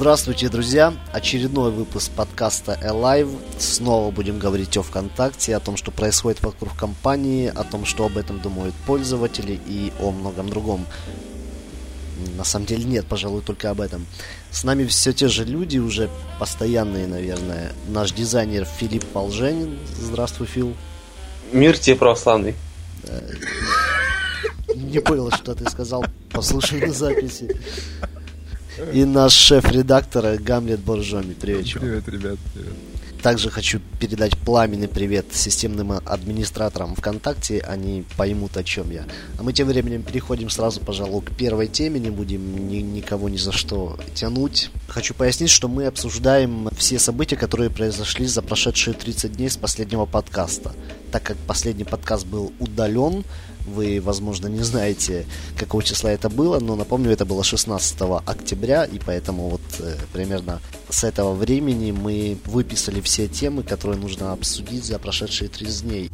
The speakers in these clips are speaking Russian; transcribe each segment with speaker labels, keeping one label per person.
Speaker 1: Здравствуйте, друзья! Очередной выпуск подкаста Alive. Снова будем говорить о ВКонтакте, о том, что происходит вокруг компании, о том, что об этом думают пользователи и о многом другом. На самом деле нет, пожалуй, только об этом. С нами все те же люди, уже постоянные, наверное. Наш дизайнер Филипп Полженин. Здравствуй, Фил.
Speaker 2: Мир тебе православный.
Speaker 1: Не понял, что ты сказал. Послушай на записи. И наш шеф-редактор Гамлет Боржоми. Привет, чувак.
Speaker 3: Привет, ребят. Привет.
Speaker 1: Также хочу передать пламенный привет системным администраторам ВКонтакте, они поймут, о чем я. А мы тем временем переходим сразу, пожалуй, к первой теме, не будем ни, никого ни за что тянуть. Хочу пояснить, что мы обсуждаем все события, которые произошли за прошедшие 30 дней с последнего подкаста. Так как последний подкаст был удален, вы, возможно, не знаете, какого числа это было, но напомню, это было 16 октября, и поэтому вот э, примерно с этого времени мы выписали все темы, которые нужно обсудить за прошедшие 30 дней.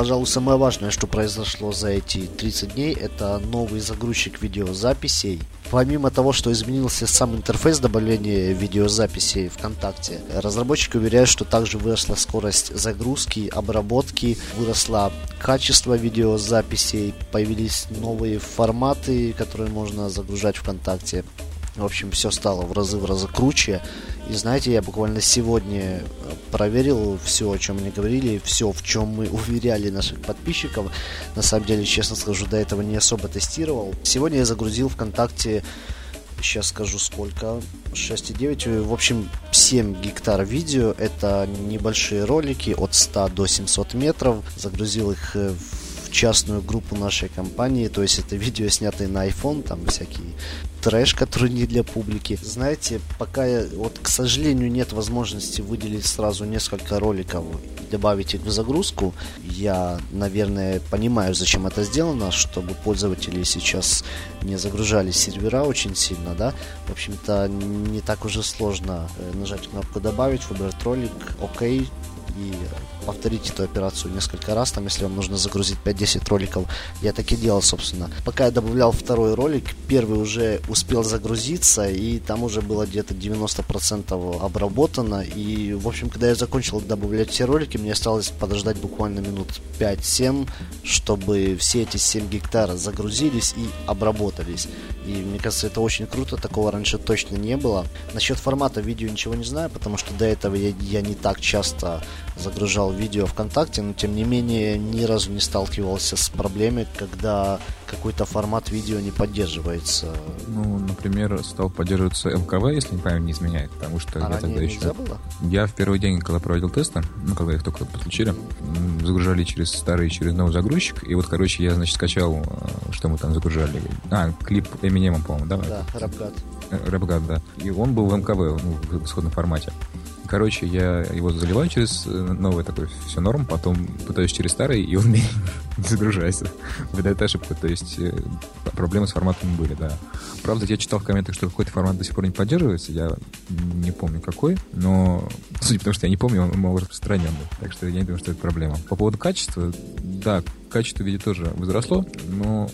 Speaker 1: Пожалуй, самое важное, что произошло за эти 30 дней, это новый загрузчик видеозаписей. Помимо того, что изменился сам интерфейс добавления видеозаписей ВКонтакте, разработчики уверяют, что также выросла скорость загрузки, обработки, выросло качество видеозаписей, появились новые форматы, которые можно загружать ВКонтакте. В общем, все стало в разы в разы круче. И знаете, я буквально сегодня проверил все, о чем мне говорили, все, в чем мы уверяли наших подписчиков. На самом деле, честно скажу, до этого не особо тестировал. Сегодня я загрузил ВКонтакте сейчас скажу сколько, 6,9, в общем 7 гектар видео, это небольшие ролики от 100 до 700 метров, загрузил их в частную группу нашей компании, то есть это видео снятые на iPhone, там всякие трэш, который не для публики. Знаете, пока, я, вот, к сожалению, нет возможности выделить сразу несколько роликов и добавить их в загрузку, я, наверное, понимаю, зачем это сделано, чтобы пользователи сейчас не загружали сервера очень сильно, да. В общем-то, не так уже сложно э, нажать кнопку «Добавить», выбрать ролик, «Ок», и повторить эту операцию несколько раз, там, если вам нужно загрузить 5-10 роликов. Я так и делал, собственно. Пока я добавлял второй ролик, первый уже успел загрузиться, и там уже было где-то 90% обработано. И, в общем, когда я закончил добавлять все ролики, мне осталось подождать буквально минут 5-7, чтобы все эти 7 гектар загрузились и обработались. И мне кажется, это очень круто, такого раньше точно не было. Насчет формата видео ничего не знаю, потому что до этого я, я не так часто загружал видео ВКонтакте, но тем не менее ни разу не сталкивался с проблемой, когда какой-то формат видео не поддерживается.
Speaker 3: Ну, например, стал поддерживаться ЛКВ, если не память не изменяет, потому что
Speaker 1: а
Speaker 3: я тогда еще...
Speaker 1: Забыла?
Speaker 3: Я в первый день, когда проводил тесты, ну, когда их только подключили, загружали через старый, через новый загрузчик, и вот, короче, я, значит, скачал, э, что мы там загружали. А, клип Eminem, по-моему, да?
Speaker 1: Да, Рэпгад.
Speaker 3: Рэпгад, да. И он был в МКВ, ну, в исходном формате. Короче, я его заливаю через э, новый такой, все норм, потом пытаюсь через старый, и он не загружается. Выдает ошибку. То есть э, проблемы с форматом были, да. Правда, я читал в комментах, что какой-то формат до сих пор не поддерживается. Я не помню какой, но судя по тому, что я не помню, он мало распространенный. Так что я не думаю, что это проблема. По поводу качества, да, качество видео тоже возросло, но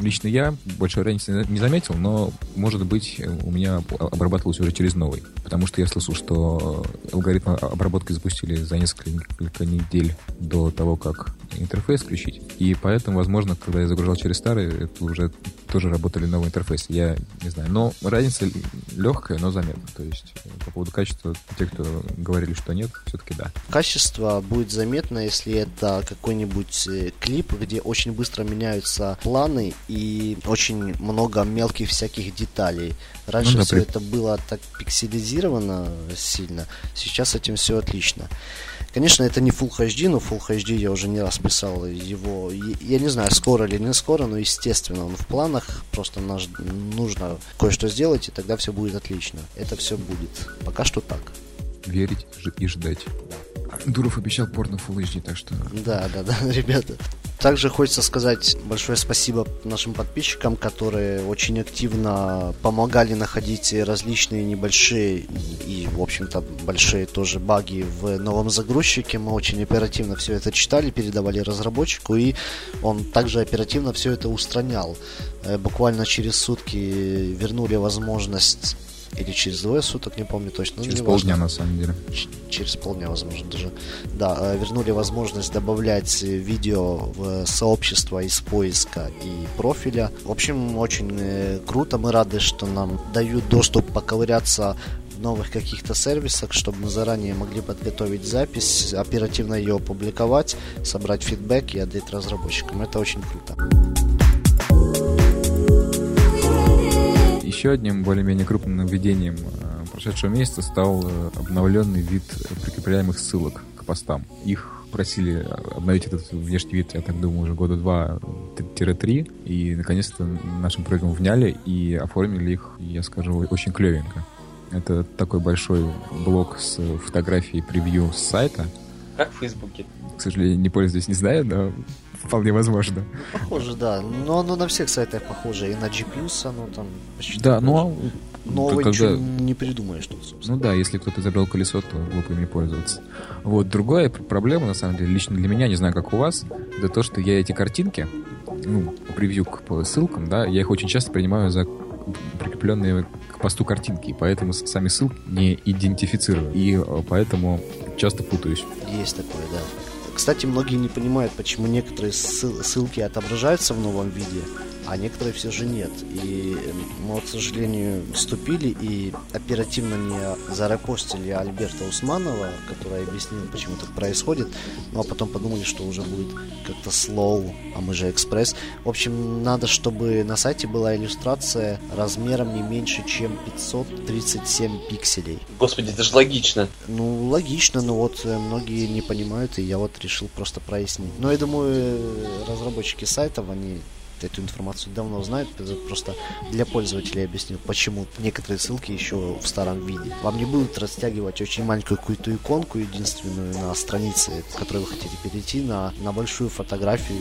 Speaker 3: лично я большой разницы не заметил, но, может быть, у меня обрабатывалось уже через новый. Потому что я слышал, что алгоритм обработки запустили за несколько недель до того, как интерфейс включить. И поэтому, возможно, когда я загружал через старый, это уже тоже работали новый интерфейс. Я не знаю. Но разница легкая, но заметна. То есть по поводу качества, те, кто говорили, что нет, все-таки да.
Speaker 1: Качество будет заметно, если это какой-нибудь э, клип, где очень быстро меняются планы и очень много мелких всяких деталей. Раньше ну, да, все при... это было так пикселизировано сильно, сейчас с этим все отлично. Конечно, это не Full HD, но Full HD я уже не раз писал его. Я не знаю, скоро или не скоро, но естественно, он в планах. Просто нужно кое-что сделать, и тогда все будет отлично. Это все будет. Пока что так.
Speaker 3: Верить и ждать. Дуров обещал порно Full HD, так что...
Speaker 1: Да, да, да, ребята. Также хочется сказать большое спасибо нашим подписчикам, которые очень активно помогали находить различные небольшие и, в общем-то, большие тоже баги в новом загрузчике. Мы очень оперативно все это читали, передавали разработчику, и он также оперативно все это устранял. Э, буквально через сутки вернули возможность или через двое суток, не помню точно.
Speaker 3: Через полдня, на самом деле.
Speaker 1: Ч- через полдня, возможно, даже. Да, э, вернули возможность добавлять видео в сообщество из поиска и профиля. В общем, очень э, круто. Мы рады, что нам дают доступ поковыряться в новых каких-то сервисах, чтобы мы заранее могли подготовить запись, оперативно ее опубликовать, собрать фидбэк и отдать разработчикам. Это очень круто.
Speaker 3: Еще одним более-менее крупным нововведением э, прошедшего месяца стал э, обновленный вид прикрепляемых ссылок к постам. Их просили обновить этот внешний вид, я так думаю, уже года два-три, и наконец-то нашим проектом вняли и оформили их, я скажу, очень клевенько. Это такой большой блок с фотографией превью с сайта.
Speaker 2: Как в Фейсбуке.
Speaker 3: К сожалению, не пользуюсь, не знаю, но вполне возможно.
Speaker 1: Похоже, да. Но оно на всех сайтах похоже. И на G+, оно там почти
Speaker 3: Да, ну, а
Speaker 1: Нового
Speaker 3: когда-
Speaker 1: ничего не придумаешь тут, собственно.
Speaker 3: Ну да, если кто-то изобрел колесо, то глупо им не пользоваться. Вот, другая пр- проблема, на самом деле, лично для меня, не знаю, как у вас, это то, что я эти картинки, ну, превью к по ссылкам, да, я их очень часто принимаю за прикрепленные к посту картинки, и поэтому сами ссылки не идентифицирую. И э, поэтому часто путаюсь.
Speaker 1: Есть такое, да. Кстати, многие не понимают, почему некоторые ссыл- ссылки отображаются в новом виде, а некоторые все же нет. И э, мы, вот, к сожалению, вступили и оперативно не зарепостили Альберта Усманова, который объяснил, почему так происходит. Ну а потом подумали, что уже будет как-то слоу, а мы же экспресс. В общем, надо, чтобы на сайте была иллюстрация размером не меньше, чем 537 пикселей.
Speaker 2: Господи, это же логично.
Speaker 1: Ну, логично, но вот э, многие не понимают, и я вот решил просто прояснить. Но я думаю, э, разработчики сайтов, они эту информацию давно знают, просто для пользователей объяснил, почему некоторые ссылки еще в старом виде. Вам не будут растягивать очень маленькую какую-то иконку единственную на странице, к которой вы хотите перейти, на, на большую фотографию,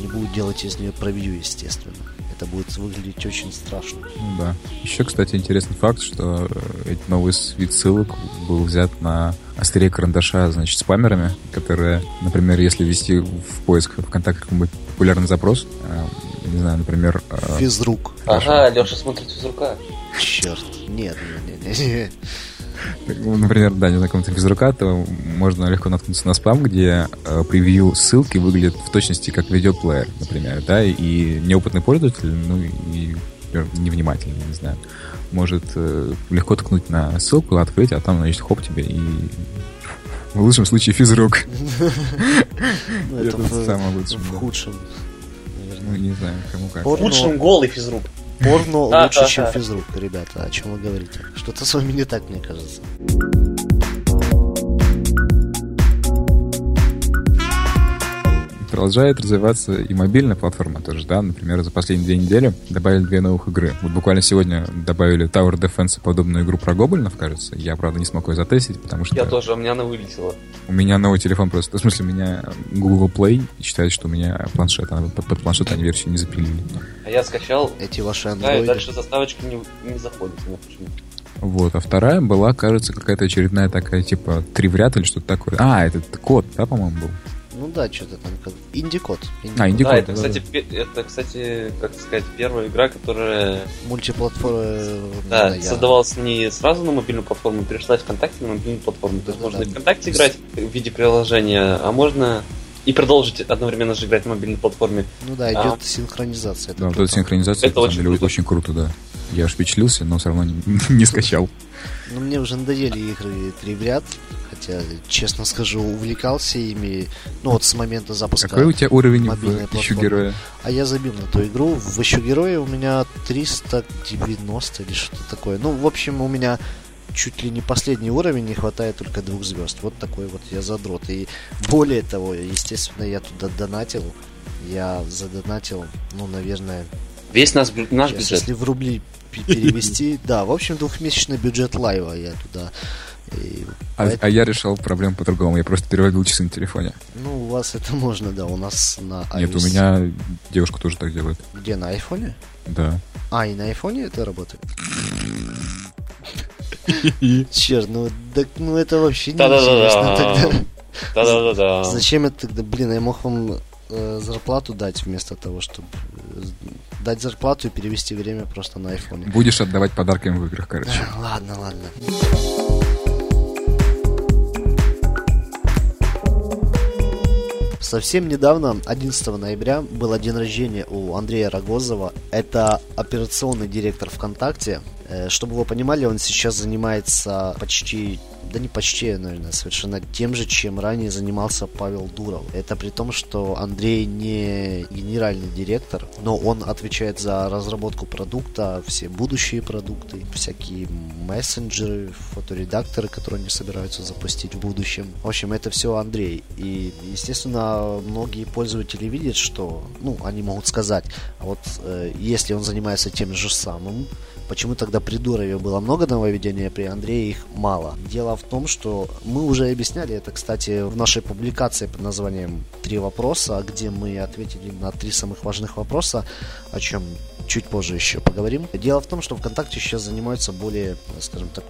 Speaker 1: не будут делать из нее превью, естественно. Это будет выглядеть очень страшно.
Speaker 3: Ну да. Еще, кстати, интересный факт, что э, этот новый с- вид ссылок был взят на острие карандаша, значит, спамерами, которые, например, если ввести в поиск ВКонтакте какой-нибудь популярный запрос, э, не знаю, например, э,
Speaker 1: Физрук.
Speaker 2: Ага, Леша смотрит из рука.
Speaker 1: Черт. Нет, нет, нет, нет.
Speaker 3: Ну, например, да, не знаю, какого-то физрука, то можно легко наткнуться на спам, где э, превью ссылки выглядит в точности как видеоплеер, например, да, и неопытный пользователь, ну и невнимательный, не знаю, может э, легко ткнуть на ссылку, открыть, а там, значит, хоп тебе и в лучшем случае физрук.
Speaker 1: Ну,
Speaker 3: Это
Speaker 1: это
Speaker 3: в
Speaker 1: худшем,
Speaker 3: Ну, не знаю, кому как.
Speaker 1: Порно,
Speaker 2: Лучшим голый физрук.
Speaker 1: порно лучше, чем физрук, ребята. О чем вы говорите? Что-то с вами не так, мне кажется.
Speaker 3: Продолжает развиваться и мобильная платформа тоже, да. Например, за последние две недели добавили две новых игры. Вот буквально сегодня добавили Tower Defense, подобную игру про гоблинов, кажется. Я, правда, не смог ее затестить, потому что
Speaker 2: Я тоже, у меня она вылетела.
Speaker 3: у меня новый телефон просто... В смысле, у меня Google Play считает, что у меня планшет. а под, под планшет они версию не запилили.
Speaker 2: А я скачал,
Speaker 1: Эти ваши
Speaker 2: да, и
Speaker 1: андроиды.
Speaker 2: дальше заставочка не, не заходит. у меня почему-то.
Speaker 3: Вот. А вторая была, кажется, какая-то очередная такая, типа, три в ряд или что-то такое. А, это код, да, по-моему, был?
Speaker 1: Ну да, что-то там как... Инди-код.
Speaker 3: А, инди
Speaker 2: Да, это, кстати, пе- это, кстати, как сказать, первая игра, которая
Speaker 1: Мультиплатформа.
Speaker 2: да,
Speaker 1: я-
Speaker 2: создавалась не сразу на мобильную платформу, перешла из ВКонтакте на мобильную платформу. То есть
Speaker 1: Да-да-да.
Speaker 2: можно и ВКонтакте играть в виде приложения, а можно и продолжить одновременно же играть на мобильной платформе.
Speaker 1: Ну да, идет синхронизация. это
Speaker 3: Да, вот эта синхронизация,
Speaker 2: Это
Speaker 3: на самом
Speaker 2: очень
Speaker 3: деле,
Speaker 2: круто.
Speaker 3: очень круто, да. Я аж впечатлился, но все равно не, не скачал.
Speaker 1: Ну, мне уже надоели игры три в ряд. Хотя, честно скажу, увлекался ими, ну вот с момента запуска.
Speaker 3: Какой у тебя уровень в ищу героя?
Speaker 1: А я забил на ту игру. В еще героя у меня 390 или что-то такое. Ну, в общем, у меня чуть ли не последний уровень, не хватает только двух звезд. Вот такой вот я задрот. И более того, естественно, я туда донатил. Я задонатил, ну, наверное,
Speaker 2: Весь наш, наш
Speaker 1: Сейчас,
Speaker 2: бюджет.
Speaker 1: если в рубли перевести, да, в общем, двухмесячный бюджет лайва я туда И
Speaker 3: А,
Speaker 1: поэт-
Speaker 3: а я решал проблему по-другому. Я просто переводил часы на телефоне.
Speaker 1: Ну, у вас это можно, да, у нас на
Speaker 3: Нет, у
Speaker 1: iOS.
Speaker 3: меня девушка тоже так делает.
Speaker 1: Где, на айфоне?
Speaker 3: Да.
Speaker 1: А, и на айфоне это работает? Черт, ну, так, ну это вообще не интересно тогда.
Speaker 2: Да-да-да. Да-да-да-да.
Speaker 1: Зачем это тогда? Блин, я мог вам э, зарплату дать вместо того, чтобы дать зарплату и перевести время просто на айфоне.
Speaker 3: Будешь отдавать подарками в играх, короче.
Speaker 1: Ладно, ладно. Совсем недавно, 11 ноября, был день рождения у Андрея Рогозова. Это операционный директор ВКонтакте. Э, Чтобы вы понимали, он сейчас занимается почти, да не почти, наверное, совершенно тем же, чем ранее занимался Павел Дуров. Это при том, что Андрей не генеральный директор, но он отвечает за разработку продукта, все будущие продукты, всякие мессенджеры, фоторедакторы, которые они собираются запустить в будущем. В общем, это все Андрей. И, естественно, многие пользователи видят, что, ну, они могут сказать, а вот э, если он занимается тем же самым, Почему тогда при Дурове было много нововведений, а при Андрее их мало? Дело в том, что мы уже объясняли это, кстати, в нашей публикации под названием «Три вопроса», где мы ответили на три самых важных вопроса, о чем чуть позже еще поговорим. Дело в том, что ВКонтакте сейчас занимаются более, скажем так,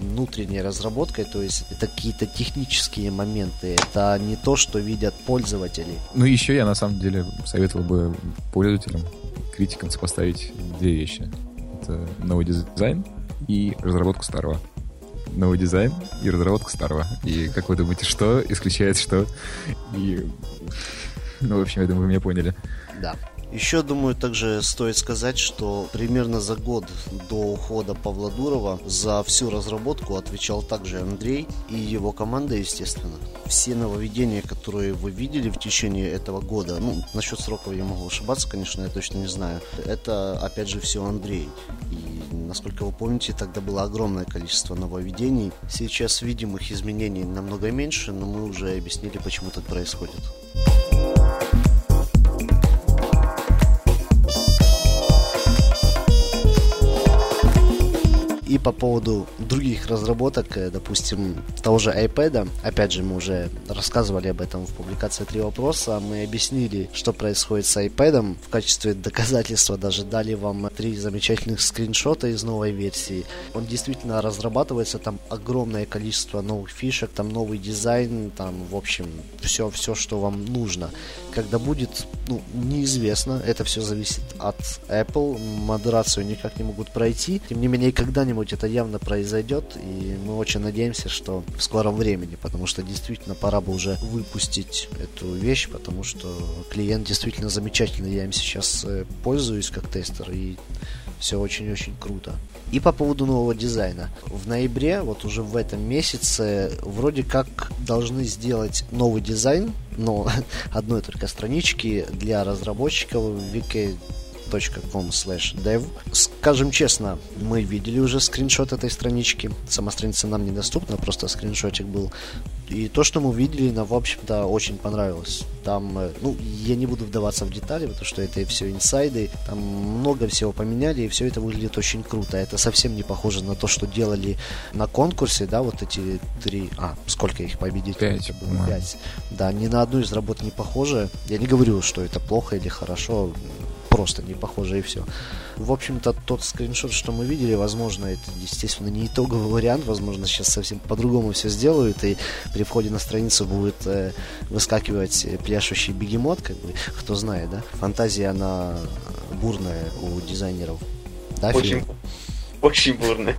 Speaker 1: внутренней разработкой, то есть это какие-то технические моменты, это не то, что видят пользователи.
Speaker 3: Ну, еще я, на самом деле, советовал бы пользователям, критикам сопоставить две вещи. Новый дизайн и разработку старого. Новый дизайн и разработка старого. И как вы думаете, что исключает что? И... Ну, в общем, я думаю, вы меня поняли.
Speaker 1: Да. Еще, думаю, также стоит сказать, что примерно за год до ухода Павла Дурова за всю разработку отвечал также Андрей и его команда, естественно. Все нововведения, которые вы видели в течение этого года, ну, насчет сроков я могу ошибаться, конечно, я точно не знаю. Это, опять же, все Андрей. И, насколько вы помните, тогда было огромное количество нововведений. Сейчас видимых изменений намного меньше, но мы уже объяснили, почему так происходит. И по поводу других разработок, э, допустим, того же iPad, опять же, мы уже рассказывали об этом в публикации «Три вопроса», мы объяснили, что происходит с iPad, в качестве доказательства даже дали вам три замечательных скриншота из новой версии. Он действительно разрабатывается, там огромное количество новых фишек, там новый дизайн, там, в общем, все, все, что вам нужно. Когда будет, ну, неизвестно, это все зависит от Apple, модерацию никак не могут пройти, тем не менее, когда-нибудь это явно произойдет, и мы очень надеемся, что в скором времени, потому что действительно пора бы уже выпустить эту вещь, потому что клиент действительно замечательный, я им сейчас э, пользуюсь как тестер, и все очень-очень круто. И по поводу нового дизайна. В ноябре, вот уже в этом месяце, вроде как должны сделать новый дизайн, но одной только странички для разработчиков wiki com dev. Скажем честно, мы видели уже скриншот этой странички. Сама страница нам недоступна, просто скриншотик был. И то, что мы видели, нам, в общем-то, очень понравилось. Там, э, ну, я не буду вдаваться в детали, потому что это все инсайды. Там много всего поменяли, и все это выглядит очень круто. Это совсем не похоже на то, что делали на конкурсе, да, вот эти три... А, сколько их победителей?
Speaker 3: Пять,
Speaker 1: было? Пять. Да, ни на одну из работ не похоже. Я не говорю, что это плохо или хорошо просто не похоже и все. В общем-то, тот скриншот, что мы видели, возможно, это, естественно, не итоговый вариант, возможно, сейчас совсем по-другому все сделают, и при входе на страницу будет э, выскакивать э, пляшущий бегемот, как бы, кто знает, да? Фантазия, она бурная у дизайнеров. Да,
Speaker 2: Очень,
Speaker 1: Филипп?
Speaker 2: очень бурно.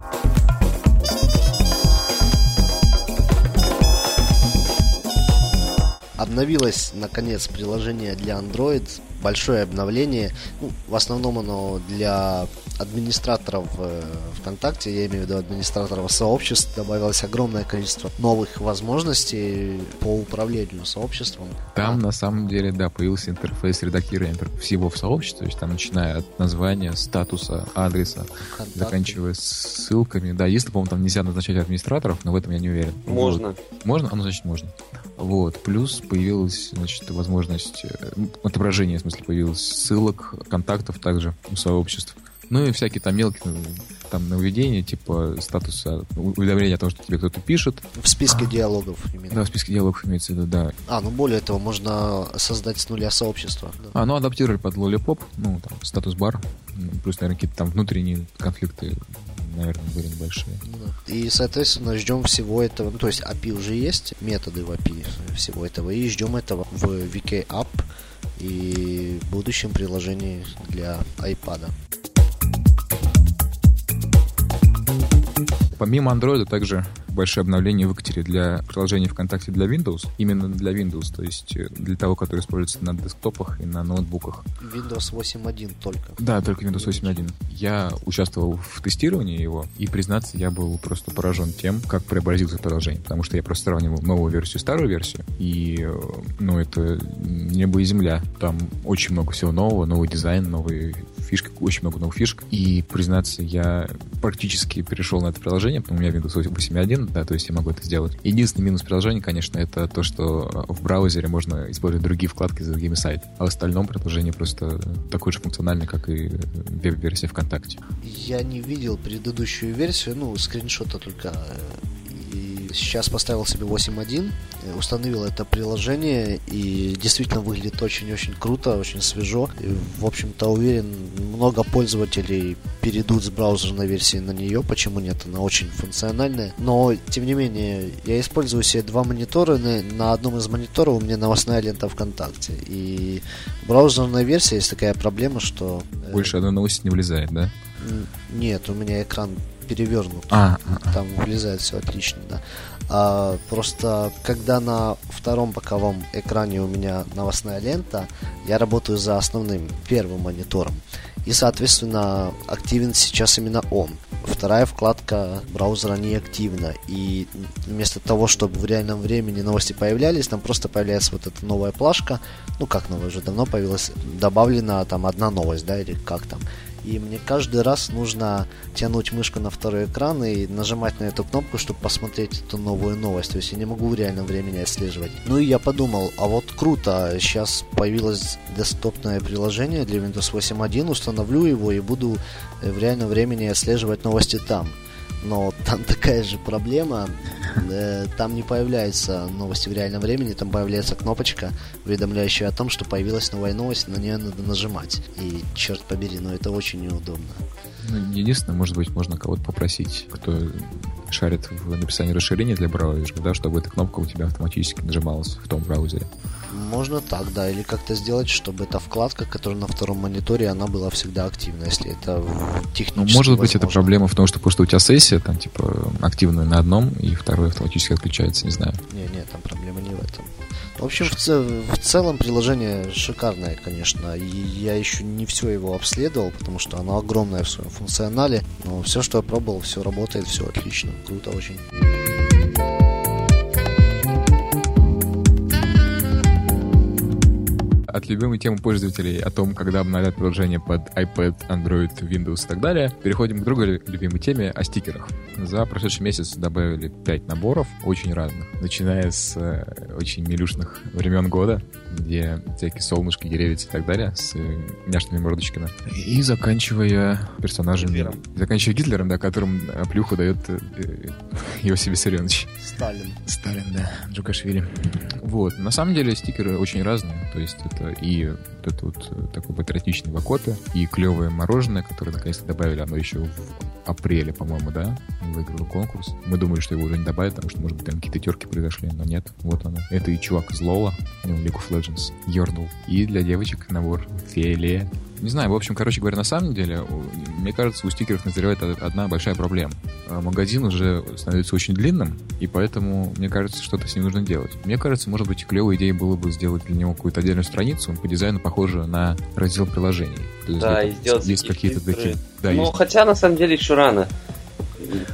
Speaker 1: Обновилось, наконец, приложение для Android. Большое обновление. Ну, в основном оно для администраторов э, ВКонтакте, я имею в виду администраторов сообществ, добавилось огромное количество новых возможностей по управлению сообществом.
Speaker 3: Там, на самом деле, да, появился интерфейс редактирования всего в сообществе, то есть там, начиная от названия, статуса, адреса,
Speaker 1: Контакты.
Speaker 3: заканчивая ссылками. Да, если, по-моему, там нельзя назначать администраторов, но в этом я не уверен.
Speaker 2: Можно.
Speaker 3: Вот. Можно? А ну, значит, можно. Вот. Плюс появилась, значит, возможность, э, ну, отображение, в смысле, появилось ссылок, контактов также у сообществ. Ну и всякие там мелкие ну, там нововведения, типа статуса уведомления о том, что тебе кто-то пишет.
Speaker 1: В списке диалогов именно.
Speaker 3: Да, в списке диалогов имеется в виду, да.
Speaker 1: А, ну более того, можно создать с нуля сообщество.
Speaker 3: Да. А, ну адаптировали под Lollipop, ну там статус-бар, плюс, наверное, какие-то там внутренние конфликты наверное, были небольшие.
Speaker 1: И, соответственно, ждем всего этого. Ну, то есть API уже есть, методы в API всего этого, и ждем этого в VK App и будущем приложении для iPad.
Speaker 3: Помимо Android также большое обновление выкатили для приложений ВКонтакте для Windows, именно для Windows, то есть э, для того, который используется на десктопах и на ноутбуках.
Speaker 1: Windows 8.1 только.
Speaker 3: Да, только Windows 8.1. Я участвовал в тестировании его, и, признаться, я был просто поражен тем, как преобразился приложение, потому что я просто сравнивал новую версию и старую версию, и, э, ну, это небо и земля. Там очень много всего нового, новый дизайн, новые фишки, очень много новых фишек, и, признаться, я практически перешел на это приложение, потому что у меня Windows 8.1, да, то есть я могу это сделать. Единственный минус приложения, конечно, это то, что в браузере можно использовать другие вкладки за другими сайтами, а в остальном приложение просто такое же функциональное, как и веб-версия ВКонтакте.
Speaker 1: Я не видел предыдущую версию, ну, скриншота только э, сейчас поставил себе 8.1, э, установил это приложение и действительно выглядит очень-очень круто, очень свежо. И, в общем-то, уверен, много пользователей перейдут с браузерной версии на нее, почему нет, она очень функциональная. Но, тем не менее, я использую себе два монитора, на, на одном из мониторов у меня новостная лента ВКонтакте. И браузерная версия есть такая проблема, что...
Speaker 3: Э, Больше одной новости не влезает, да?
Speaker 1: Нет, у меня экран перевернут.
Speaker 3: А, а,
Speaker 1: а. Там влезает все отлично, да. А, просто когда на втором боковом экране у меня новостная лента, я работаю за основным первым монитором. И, соответственно, активен сейчас именно он. Вторая вкладка браузера не активна. И вместо того, чтобы в реальном времени новости появлялись, там просто появляется вот эта новая плашка. Ну, как новая, уже давно появилась. Добавлена там одна новость, да, или как там. И мне каждый раз нужно тянуть мышку на второй экран и нажимать на эту кнопку, чтобы посмотреть эту новую новость. То есть я не могу в реальном времени отслеживать. Ну и я подумал, а вот круто, сейчас появилось десктопное приложение для Windows 8.1, установлю его и буду в реальном времени отслеживать новости там но там такая же проблема. Э, там не появляются новости в реальном времени, там появляется кнопочка, уведомляющая о том, что появилась новая новость, на нее надо нажимать. И черт побери, но это очень неудобно.
Speaker 3: Ну, единственное, может быть, можно кого-то попросить, кто шарит в написании расширения для браузера, да, чтобы эта кнопка у тебя автоматически нажималась в том браузере.
Speaker 1: Можно так, да, или как-то сделать, чтобы эта вкладка, которая на втором мониторе, она была всегда активна, если это технически ну,
Speaker 3: Может быть, это проблема в том, что просто у тебя сессия, там, типа, активная на одном, и второй автоматически отключается, не знаю.
Speaker 1: Не, не, там проблема не в этом. В общем, в, цел, в целом приложение шикарное, конечно. И я еще не все его обследовал, потому что оно огромное в своем функционале. Но все, что я пробовал, все работает, все отлично. Круто очень.
Speaker 3: От любимой темы пользователей о том, когда обновлять приложение под iPad, Android, Windows и так далее, переходим к другой любимой теме о стикерах. За прошедший месяц добавили 5 наборов, очень разных, начиная с э, очень милюшных времен года, где всякие солнышки, деревья и так далее, с э, няшными мордочками, и заканчивая персонажами... Гитлером. Заканчивая Гитлером, да, которым плюху дает э, Иосиф Виссарионович.
Speaker 1: Сталин.
Speaker 3: Сталин, да, Джукашвили. Вот, на самом деле стикеры очень разные, то есть это и вот это вот э, такой патриотичный Вакота, и клевое мороженое, которое наконец-то добавили, оно еще в апреле, по-моему, да, выиграл конкурс. Мы думали, что его уже не добавят, потому что, может быть, там какие-то терки произошли, но нет, вот оно. Это и чувак из Лола, ну, League of Legends, Йорнул. И для девочек набор Фейле, не знаю, в общем, короче говоря, на самом деле, мне кажется, у стикеров назревает одна большая проблема. А, магазин уже становится очень длинным, и поэтому, мне кажется, что-то с ним нужно делать. Мне кажется, может быть, клевой идеей было бы сделать для него какую-то отдельную страницу, по дизайну похожую на раздел приложений.
Speaker 2: То есть, да, и сделать
Speaker 3: есть какие-то такие... Да,
Speaker 2: ну, есть. хотя, на самом деле, еще рано.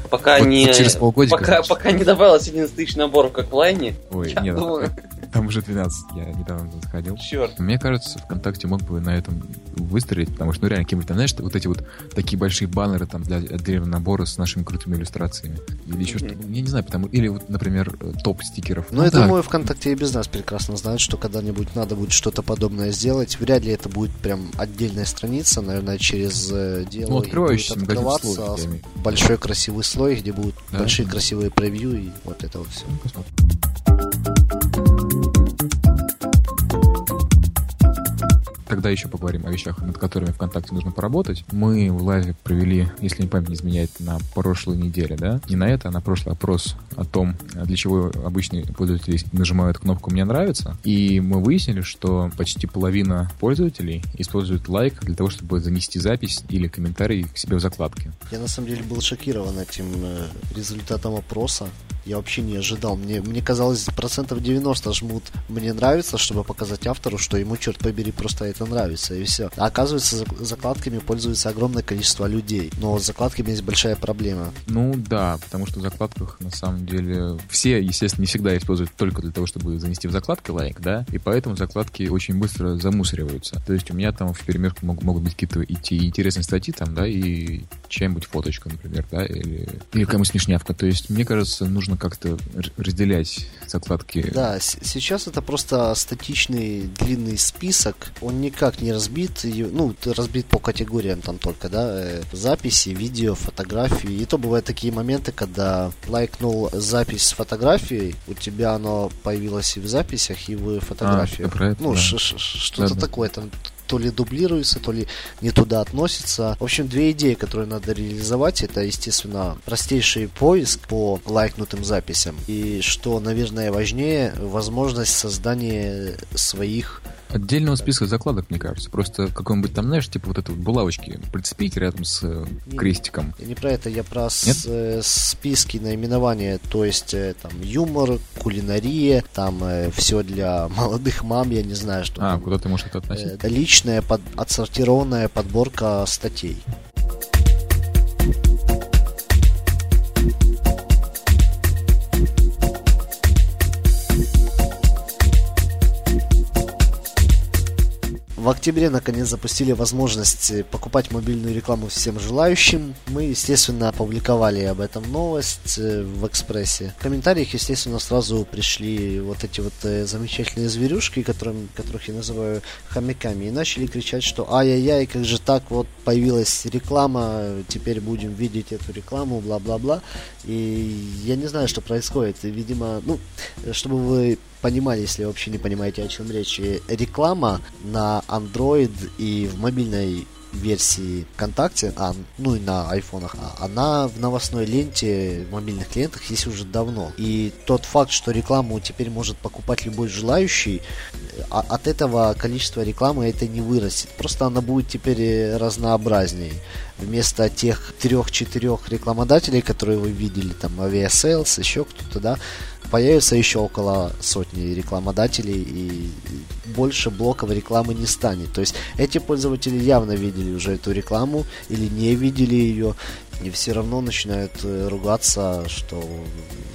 Speaker 2: Пока
Speaker 3: вот
Speaker 2: не...
Speaker 3: Через полгодика.
Speaker 2: Пока, пока не добавилось 11 тысяч наборов, как в лайне.
Speaker 3: Ой, нет. Думаю... Там уже 12, я недавно заходил.
Speaker 2: Черт.
Speaker 3: Мне кажется, ВКонтакте мог бы на этом выстрелить, потому что, ну, реально, какие-нибудь, там, знаешь, вот эти вот такие большие баннеры там для отдельного набора с нашими крутыми иллюстрациями. Или еще
Speaker 2: Мгм.
Speaker 3: что-то. Я не знаю, потому... Или вот, например, э, топ стикеров.
Speaker 1: Но я
Speaker 3: да,
Speaker 1: думаю, ВКонтакте и без нас прекрасно знают, что когда-нибудь надо будет что-то подобное сделать. Вряд ли это будет прям отдельная страница, наверное, через э, диалоги
Speaker 3: Ну, открывающийся
Speaker 1: будет открываться
Speaker 3: в виду.
Speaker 1: большой красивый слой, где будут
Speaker 3: Да,
Speaker 1: большие красивые превью и вот это вот все.
Speaker 3: Ну, посмотрим. Тогда еще поговорим о вещах, над которыми ВКонтакте нужно поработать. Мы в лайве провели, если не память не изменяет, на прошлой неделе, да? Не на это, а на прошлый опрос о том, для чего обычные пользователи нажимают кнопку «Мне нравится». И мы выяснили, что почти половина пользователей используют лайк для того, чтобы занести запись или комментарий к себе в закладке.
Speaker 1: Я на самом деле был шокирован этим э, результатом опроса. Я вообще не ожидал. Мне, мне казалось, процентов 90 жмут «Мне нравится», чтобы показать автору, что ему, черт побери, просто это нравится, и все. А оказывается, зак- закладками пользуется огромное количество людей. Но с закладками есть большая проблема.
Speaker 3: Ну да, потому что в закладках на самом деле все, естественно, не всегда используют только для того, чтобы занести в закладки лайк, да, и поэтому закладки очень быстро замусориваются. То есть у меня там в перемешку могут, могут быть какие-то идти интересные статьи там, да, и чья-нибудь фоточка, например, да, или, или какая-нибудь смешнявка. То есть мне кажется, нужно как-то разделять закладки.
Speaker 1: Да, сейчас это просто статичный длинный список. Он никак не разбит. Ну, разбит по категориям там только, да. э, Записи, видео, фотографии. И то бывают такие моменты, когда лайкнул запись с фотографией, у тебя оно появилось и в записях, и в фотографии.
Speaker 3: что-то про это,
Speaker 1: ну,
Speaker 3: да.
Speaker 1: что-то
Speaker 3: Да-да.
Speaker 1: такое там то ли дублируется, то ли не туда относится. В общем, две идеи, которые надо реализовать, это, естественно, простейший поиск по лайкнутым записям. И что, наверное, важнее, возможность создания своих
Speaker 3: Отдельного списка закладок, мне кажется. Просто какой-нибудь там, знаешь, типа вот этой вот булавочки прицепить рядом с э,
Speaker 1: Не-
Speaker 3: крестиком.
Speaker 1: Я не про это, я про с- э, списки наименования, то есть э, там юмор, кулинария, там все для молодых мам, я не знаю, что
Speaker 3: А,
Speaker 1: там.
Speaker 3: куда ты можешь это относить?
Speaker 1: Э, личная под- отсортированная подборка статей. В октябре наконец запустили возможность э, покупать мобильную рекламу всем желающим. Мы, естественно, опубликовали об этом новость э, в экспрессе. В комментариях, естественно, сразу пришли вот эти вот э, замечательные зверюшки, которым, которых я называю хомяками, и начали кричать, что ай-яй-яй, как же так, вот появилась реклама, теперь будем видеть эту рекламу, бла-бла-бла. И я не знаю, что происходит. Видимо, ну, чтобы вы понимали, если вообще не понимаете, о чем речь, реклама на Android и в мобильной версии ВКонтакте, а, ну и на айфонах, а, она в новостной ленте, в мобильных клиентах есть уже давно. И тот факт, что рекламу теперь может покупать любой желающий, а- от этого количество рекламы это не вырастет. Просто она будет теперь э, разнообразнее. Вместо тех трех-четырех рекламодателей, которые вы видели, там, Aviasales, еще кто-то, да, появится еще около сотни рекламодателей и больше блоков рекламы не станет. То есть эти пользователи явно видели уже эту рекламу или не видели ее и все равно начинают э, ругаться, что...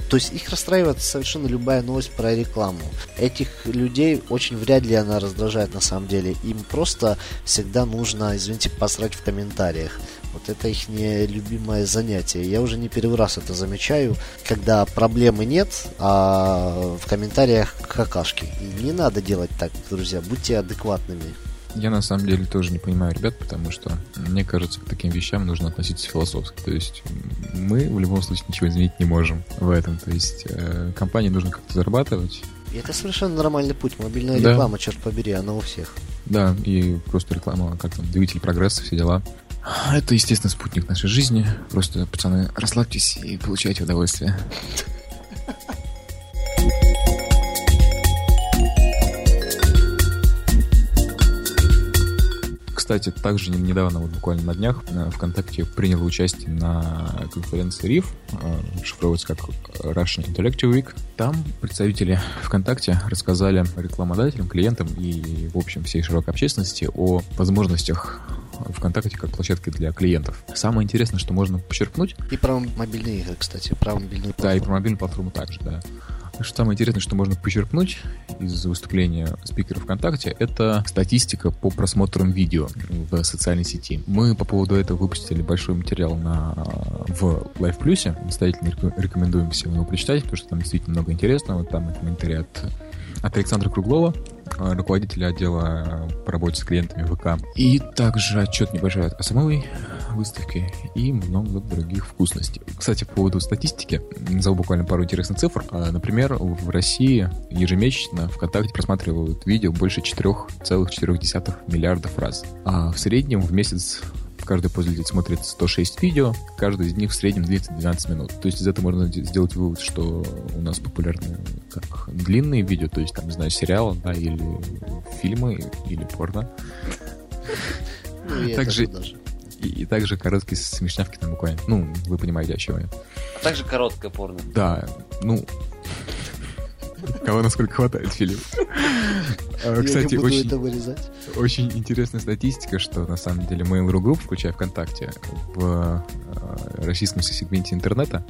Speaker 1: То есть их расстраивает совершенно любая новость про рекламу. Этих людей очень вряд ли она раздражает на самом деле. Им просто всегда нужно, извините, посрать в комментариях. Вот это их любимое занятие. Я уже не первый раз это замечаю, когда проблемы нет, а в комментариях какашки. И не надо делать так, друзья, будьте адекватными.
Speaker 3: Я на самом деле тоже не понимаю ребят, потому что мне кажется, к таким вещам нужно относиться философски. То есть мы в любом случае ничего изменить не можем в этом. То есть э, компании нужно как-то зарабатывать.
Speaker 1: И это совершенно нормальный путь. Мобильная
Speaker 3: Да.
Speaker 1: реклама, черт побери, она у всех.
Speaker 3: Да, и просто реклама, как там, двигатель прогресса, все дела. Это, естественно, спутник нашей жизни. Просто, пацаны, расслабьтесь и получайте удовольствие. Кстати, также не- недавно, вот буквально на днях, э, ВКонтакте принял участие на конференции RIF, э, шифровывается как Russian Intellectual Week. Там представители ВКонтакте рассказали рекламодателям, клиентам и, в общем, всей широкой общественности о возможностях ВКонтакте как площадки для клиентов. Самое интересное, что можно подчеркнуть,
Speaker 1: И про мобильные игры, кстати, про мобильную
Speaker 3: да, и
Speaker 1: платформу.
Speaker 3: про мобильную платформу также, да. Самое интересное, что можно почерпнуть из выступления спикера ВКонтакте, это статистика по просмотрам видео в социальной сети. Мы по поводу этого выпустили большой материал на, в Live Plus. Настоятельно рекомендуем всем его прочитать, потому что там действительно много интересного. Там комментарий от, от Александра Круглова, руководителя отдела по работе с клиентами ВК. И также отчет небольшой о самой выставке и много других вкусностей. Кстати, по поводу статистики, назову буквально пару интересных цифр. А, например, в России ежемесячно ВКонтакте просматривают видео больше 4,4 миллиардов раз. А в среднем в месяц каждый пользователь смотрит 106 видео, каждый из них в среднем длится 12 минут. То есть из этого можно сделать вывод, что у нас популярны как длинные видео, то есть там, не знаю, сериалы, да, или фильмы, или порно. Ну, Также даже и, и также короткие смешнявки там буквально. Ну, вы понимаете, о чем я.
Speaker 2: А также короткое порно.
Speaker 3: Да, ну... Кого насколько хватает, Филипп? А, кстати, очень, очень интересная статистика, что на самом деле Mail.ru Group, включая ВКонтакте, в а, российском сегменте интернета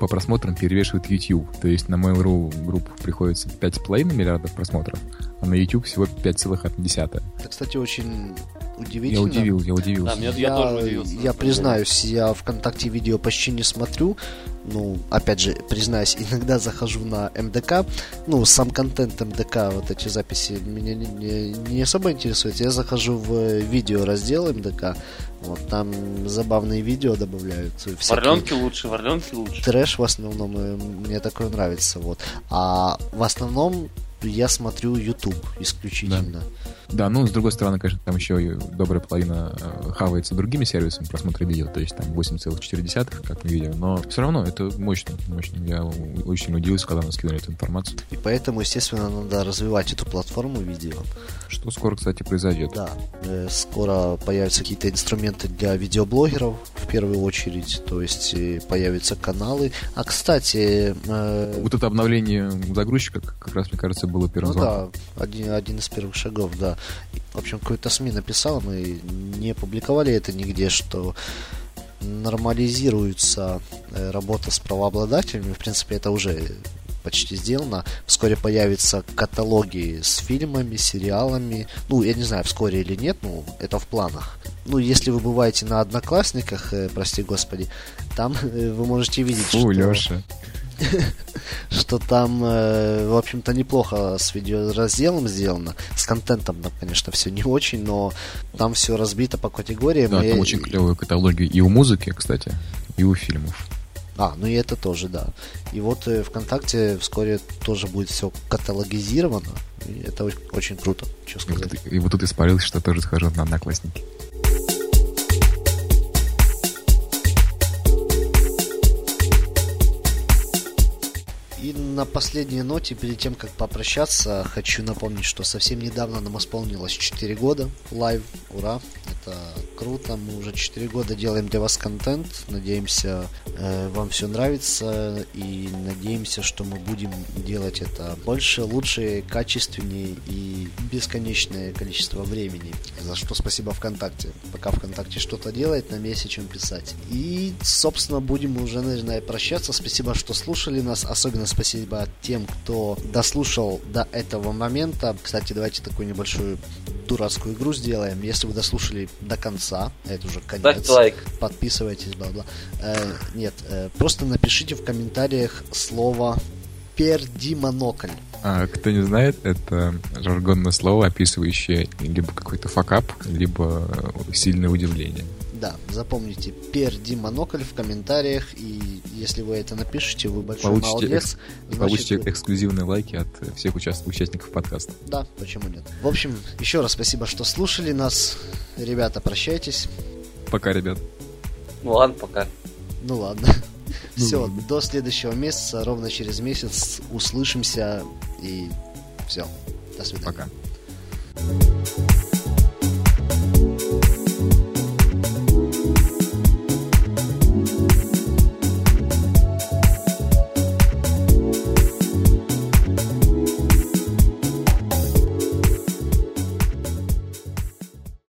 Speaker 3: по просмотрам перевешивает YouTube. То есть на Mail.ru Group приходится 5,5 миллиардов просмотров, а на YouTube всего 5,1.
Speaker 1: Это, кстати, очень удивительно.
Speaker 3: Я удивил, я удивился. Да,
Speaker 1: я, я, тоже удивился. Я признаюсь, я ВКонтакте видео почти не смотрю. Ну, опять же, признаюсь, иногда захожу на МДК. Ну, сам контент МДК, вот эти записи меня не, не, не особо интересует. Я захожу в видео раздел МДК. Вот там забавные видео добавляют.
Speaker 2: Варленки лучше, варленки лучше.
Speaker 1: Трэш в основном, мне такое нравится. Вот. А в основном я смотрю YouTube исключительно.
Speaker 3: Да. Да, ну, с другой стороны, конечно, там еще добрая половина э, хавается другими сервисами просмотра видео, то есть там 8,4, как мы видим, но все равно это мощно, мощно. Я очень удивился, когда мы скинули эту информацию.
Speaker 1: И поэтому, естественно, надо развивать эту платформу видео.
Speaker 3: Что скоро, кстати, произойдет.
Speaker 1: Да, э, скоро появятся какие-то инструменты для видеоблогеров, в первую очередь, то есть э, появятся каналы. А, кстати...
Speaker 3: Э... Вот это обновление загрузчика, как раз, мне кажется, было первым
Speaker 1: Ну да, один, один из первых шагов, да. В общем, какой-то СМИ написал, мы не публиковали это нигде, что нормализируется э, работа с правообладателями. В принципе, это уже почти сделано. Вскоре появятся каталоги с фильмами, сериалами. Ну, я не знаю, вскоре или нет, ну, это в планах. Ну, если вы бываете на Одноклассниках, э, прости господи, там э, вы можете видеть,
Speaker 3: Фу, что... Леша.
Speaker 1: что там, э, в общем-то, неплохо с видеоразделом сделано. С контентом там, конечно, все не очень, но там все разбито по категориям.
Speaker 3: Да, и... там очень клевые каталоги и у музыки, кстати, и у фильмов.
Speaker 1: А, ну и это тоже, да. И вот э, ВКонтакте вскоре тоже будет все каталогизировано. И это очень круто, что сказать.
Speaker 3: И вот тут испарился, что тоже схожу на одноклассники.
Speaker 1: И на последней ноте, перед тем, как попрощаться, хочу напомнить, что совсем недавно нам исполнилось 4 года. Лайв, ура, это круто. Мы уже 4 года делаем для вас контент. Надеемся, э, вам все нравится. И надеемся, что мы будем делать это больше, лучше, качественнее и бесконечное количество времени. За что спасибо ВКонтакте. Пока ВКонтакте что-то делает, нам есть о чем писать. И, собственно, будем уже, наверное, прощаться. Спасибо, что слушали нас. Особенно спасибо тем, кто дослушал до этого момента. Кстати, давайте такую небольшую дурацкую игру сделаем. Если вы дослушали до конца, это уже конец.
Speaker 2: Ставьте лайк.
Speaker 1: Подписывайтесь, бла-бла. Э, нет, э, просто напишите в комментариях слово пердимонокль.
Speaker 3: А, кто не знает, это жаргонное слово, описывающее либо какой-то факап, либо сильное удивление.
Speaker 1: Да, запомните, перди монокль в комментариях, и если вы это напишете, вы большой получите молодец. Экс...
Speaker 3: Значит, получите эксклюзивные лайки от всех уча... участников подкаста.
Speaker 1: Да, почему нет. В общем, еще раз спасибо, что слушали нас. Ребята, прощайтесь.
Speaker 3: Пока, ребят.
Speaker 2: Ну ладно, пока.
Speaker 1: Ну ладно. Ну, все, ладно. до следующего месяца, ровно через месяц услышимся и все. До свидания.
Speaker 3: Пока.